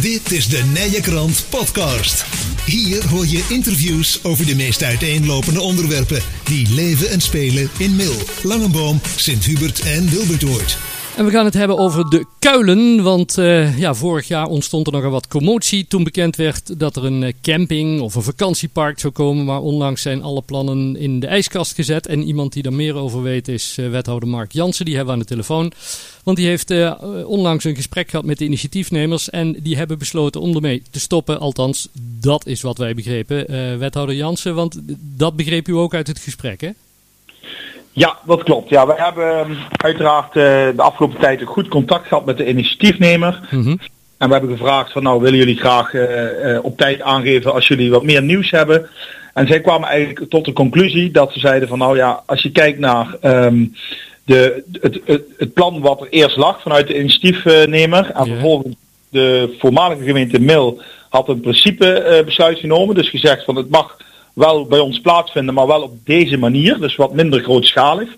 Dit is de Nije Krant Podcast. Hier hoor je interviews over de meest uiteenlopende onderwerpen die leven en spelen in Mil, Langenboom, Sint-Hubert en Wilbertoord. En we gaan het hebben over de kuilen. Want uh, ja, vorig jaar ontstond er nogal wat commotie toen bekend werd dat er een uh, camping of een vakantiepark zou komen. Maar onlangs zijn alle plannen in de ijskast gezet. En iemand die daar meer over weet is uh, wethouder Mark Jansen. Die hebben we aan de telefoon. Want die heeft onlangs een gesprek gehad met de initiatiefnemers. En die hebben besloten om ermee te stoppen. Althans, dat is wat wij begrepen, wethouder Jansen. Want dat begreep u ook uit het gesprek, hè? Ja, dat klopt. Ja, we hebben uiteraard uh, de afgelopen tijd een goed contact gehad met de initiatiefnemer. Mm -hmm. En we hebben gevraagd van nou willen jullie graag uh, uh, op tijd aangeven als jullie wat meer nieuws hebben. En zij kwamen eigenlijk tot de conclusie dat ze zeiden van nou ja, als je kijkt naar um, de, het, het, het, plan wat er eerst lag vanuit de initiatiefnemer. En vervolgens de voormalige gemeente Mil had een principe besluit genomen. Dus gezegd van het mag wel bij ons plaatsvinden, maar wel op deze manier, dus wat minder grootschalig.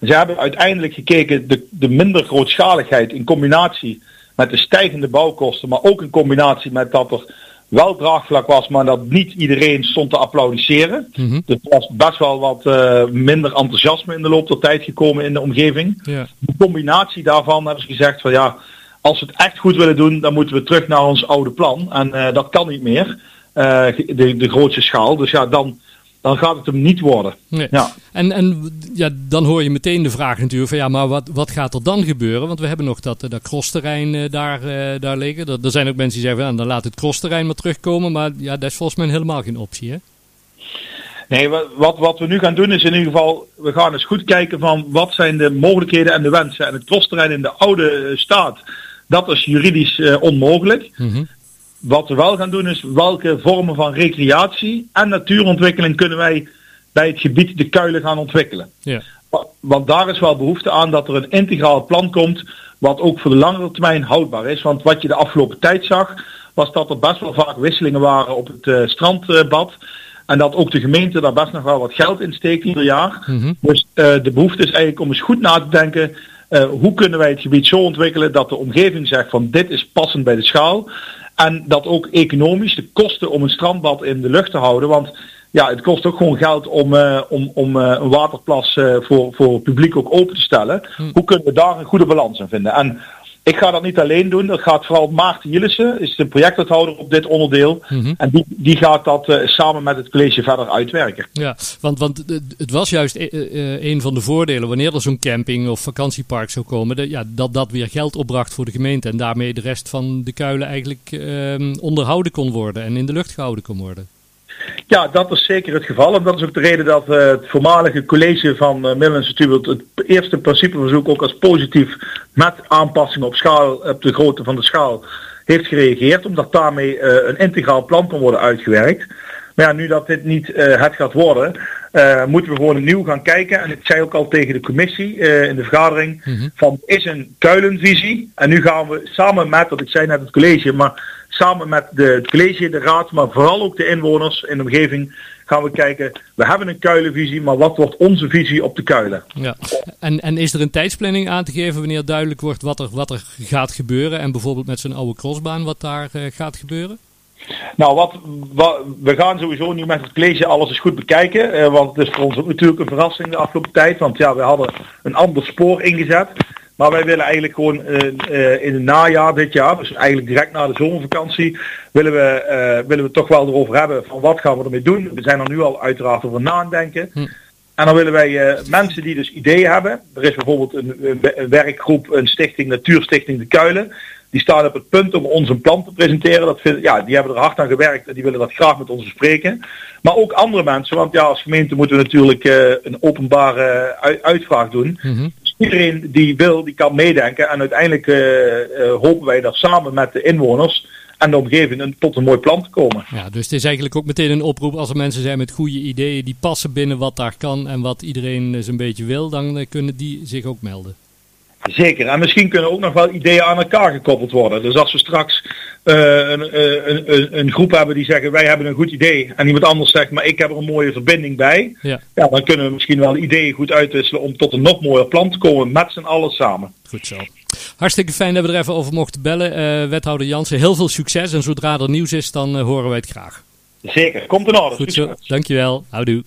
Ze hebben uiteindelijk gekeken de, de minder grootschaligheid in combinatie met de stijgende bouwkosten, maar ook in combinatie met dat er wel draagvlak was, maar dat niet iedereen stond te applaudisseren. Mm -hmm. Dus er was best wel wat uh, minder enthousiasme in de loop der tijd gekomen in de omgeving. Yeah. De combinatie daarvan hebben ze gezegd van ja, als we het echt goed willen doen, dan moeten we terug naar ons oude plan. En uh, dat kan niet meer. Uh, de, de grootste schaal. Dus ja, dan, dan gaat het hem niet worden. Nee. Ja. En, en ja, dan hoor je meteen de vraag natuurlijk van ja, maar wat, wat gaat er dan gebeuren? Want we hebben nog dat, dat crossterrein uh, daar, uh, daar liggen. Er, er, zijn ook mensen die zeggen van, dan laat het crossterrein maar terugkomen. Maar ja, dat is volgens mij helemaal geen optie hè? Nee, wat, wat we nu gaan doen is in ieder geval, we gaan eens goed kijken van wat zijn de mogelijkheden en de wensen. En het crossterrein in de oude staat, dat is juridisch uh, onmogelijk. Mm -hmm. Wat we wel gaan doen is welke vormen van recreatie en natuurontwikkeling kunnen wij bij het gebied de kuilen gaan ontwikkelen. Ja. Want daar is wel behoefte aan dat er een integraal plan komt wat ook voor de langere termijn houdbaar is. Want wat je de afgelopen tijd zag was dat er best wel vaak wisselingen waren op het uh, strandbad. En dat ook de gemeente daar best nog wel wat geld in steekt ieder jaar. Mm -hmm. Dus uh, de behoefte is eigenlijk om eens goed na te denken. Uh, hoe kunnen wij het gebied zo ontwikkelen dat de omgeving zegt van dit is passend bij de schaal. En dat ook economisch de kosten om een strandbad in de lucht te houden. Want ja, het kost ook gewoon geld om, uh, om, om uh, een waterplas uh, voor, voor het publiek ook open te stellen. Hm. Hoe kunnen we daar een goede balans in vinden? En ik ga dat niet alleen doen. Dat gaat vooral Maarten Jillissen, is de projectuithouder op dit onderdeel. Mm -hmm. En die, die gaat dat uh, samen met het college verder uitwerken. Ja, want, want het was juist uh, een van de voordelen wanneer er zo'n camping of vakantiepark zou komen. De, ja, dat dat weer geld opbracht voor de gemeente. En daarmee de rest van de kuilen eigenlijk uh, onderhouden kon worden en in de lucht gehouden kon worden. Ja, dat is zeker het geval. En dat is ook de reden dat uh, het voormalige college van uh, het eerste principeverzoek ook als positief met aanpassingen op schaal, op de grootte van de schaal, heeft gereageerd. Omdat daarmee uh, een integraal plan kan worden uitgewerkt. Maar ja, nu dat dit niet het gaat worden, moeten we gewoon opnieuw gaan kijken. En ik zei ook al tegen de commissie in de vergadering, mm -hmm. van is een kuilenvisie. En nu gaan we samen met, wat ik zei net het college, maar samen met de, het college, de raad, maar vooral ook de inwoners in de omgeving gaan we kijken. We hebben een kuilenvisie, maar wat wordt onze visie op de kuilen? Ja. En, en is er een tijdsplanning aan te geven wanneer duidelijk wordt wat er, wat er gaat gebeuren? En bijvoorbeeld met zo'n oude crossbaan wat daar uh, gaat gebeuren? Nou, wat, wat, we gaan sowieso nu met het college alles eens goed bekijken. Uh, want het is voor ons ook natuurlijk een verrassing de afgelopen tijd. Want ja, we hadden een ander spoor ingezet. Maar wij willen eigenlijk gewoon uh, uh, in het najaar dit jaar, dus eigenlijk direct na de zomervakantie, willen we, uh, willen we toch wel erover hebben van wat gaan we ermee doen. We zijn er nu al uiteraard over nadenken. Hm. En dan willen wij mensen die dus ideeën hebben. Er is bijvoorbeeld een, een, werkgroep, een stichting, Natuurstichting de Kuilen. Die staan op het punt om ons een plan te presenteren. Dat vind, ja, die hebben er hard aan gewerkt en die willen dat graag met ons bespreken. Maar ook andere mensen, want ja, als gemeente moeten we natuurlijk een openbare uitvraag doen. -hmm iedereen die wil, die kan meedenken. En uiteindelijk uh, uh, hopen wij dat samen met de inwoners en de omgeving een, tot een mooi plan te komen. Ja, dus het is eigenlijk ook meteen een oproep als er mensen zijn met goede ideeën die passen binnen wat daar kan en wat iedereen zo'n beetje wil, dan kunnen die zich ook melden. Zeker, en misschien kunnen ook nog wel ideeën aan elkaar gekoppeld worden. Dus als we straks een, een, een, een, groep hebben die zeggen wij hebben een goed idee en iemand anders zegt maar ik heb er een mooie verbinding bij. Ja. ja dan kunnen we misschien wel ideeën goed uitwisselen om tot een nog mooier plan te komen met z'n allen samen. Goed zo. Hartstikke fijn dat we er even over mochten bellen. Uh, wethouder Jansen, heel veel succes. En zodra er nieuws is, dan uh, horen wij het graag. Zeker, komt in orde. Goed zo, dankjewel. Houdoe.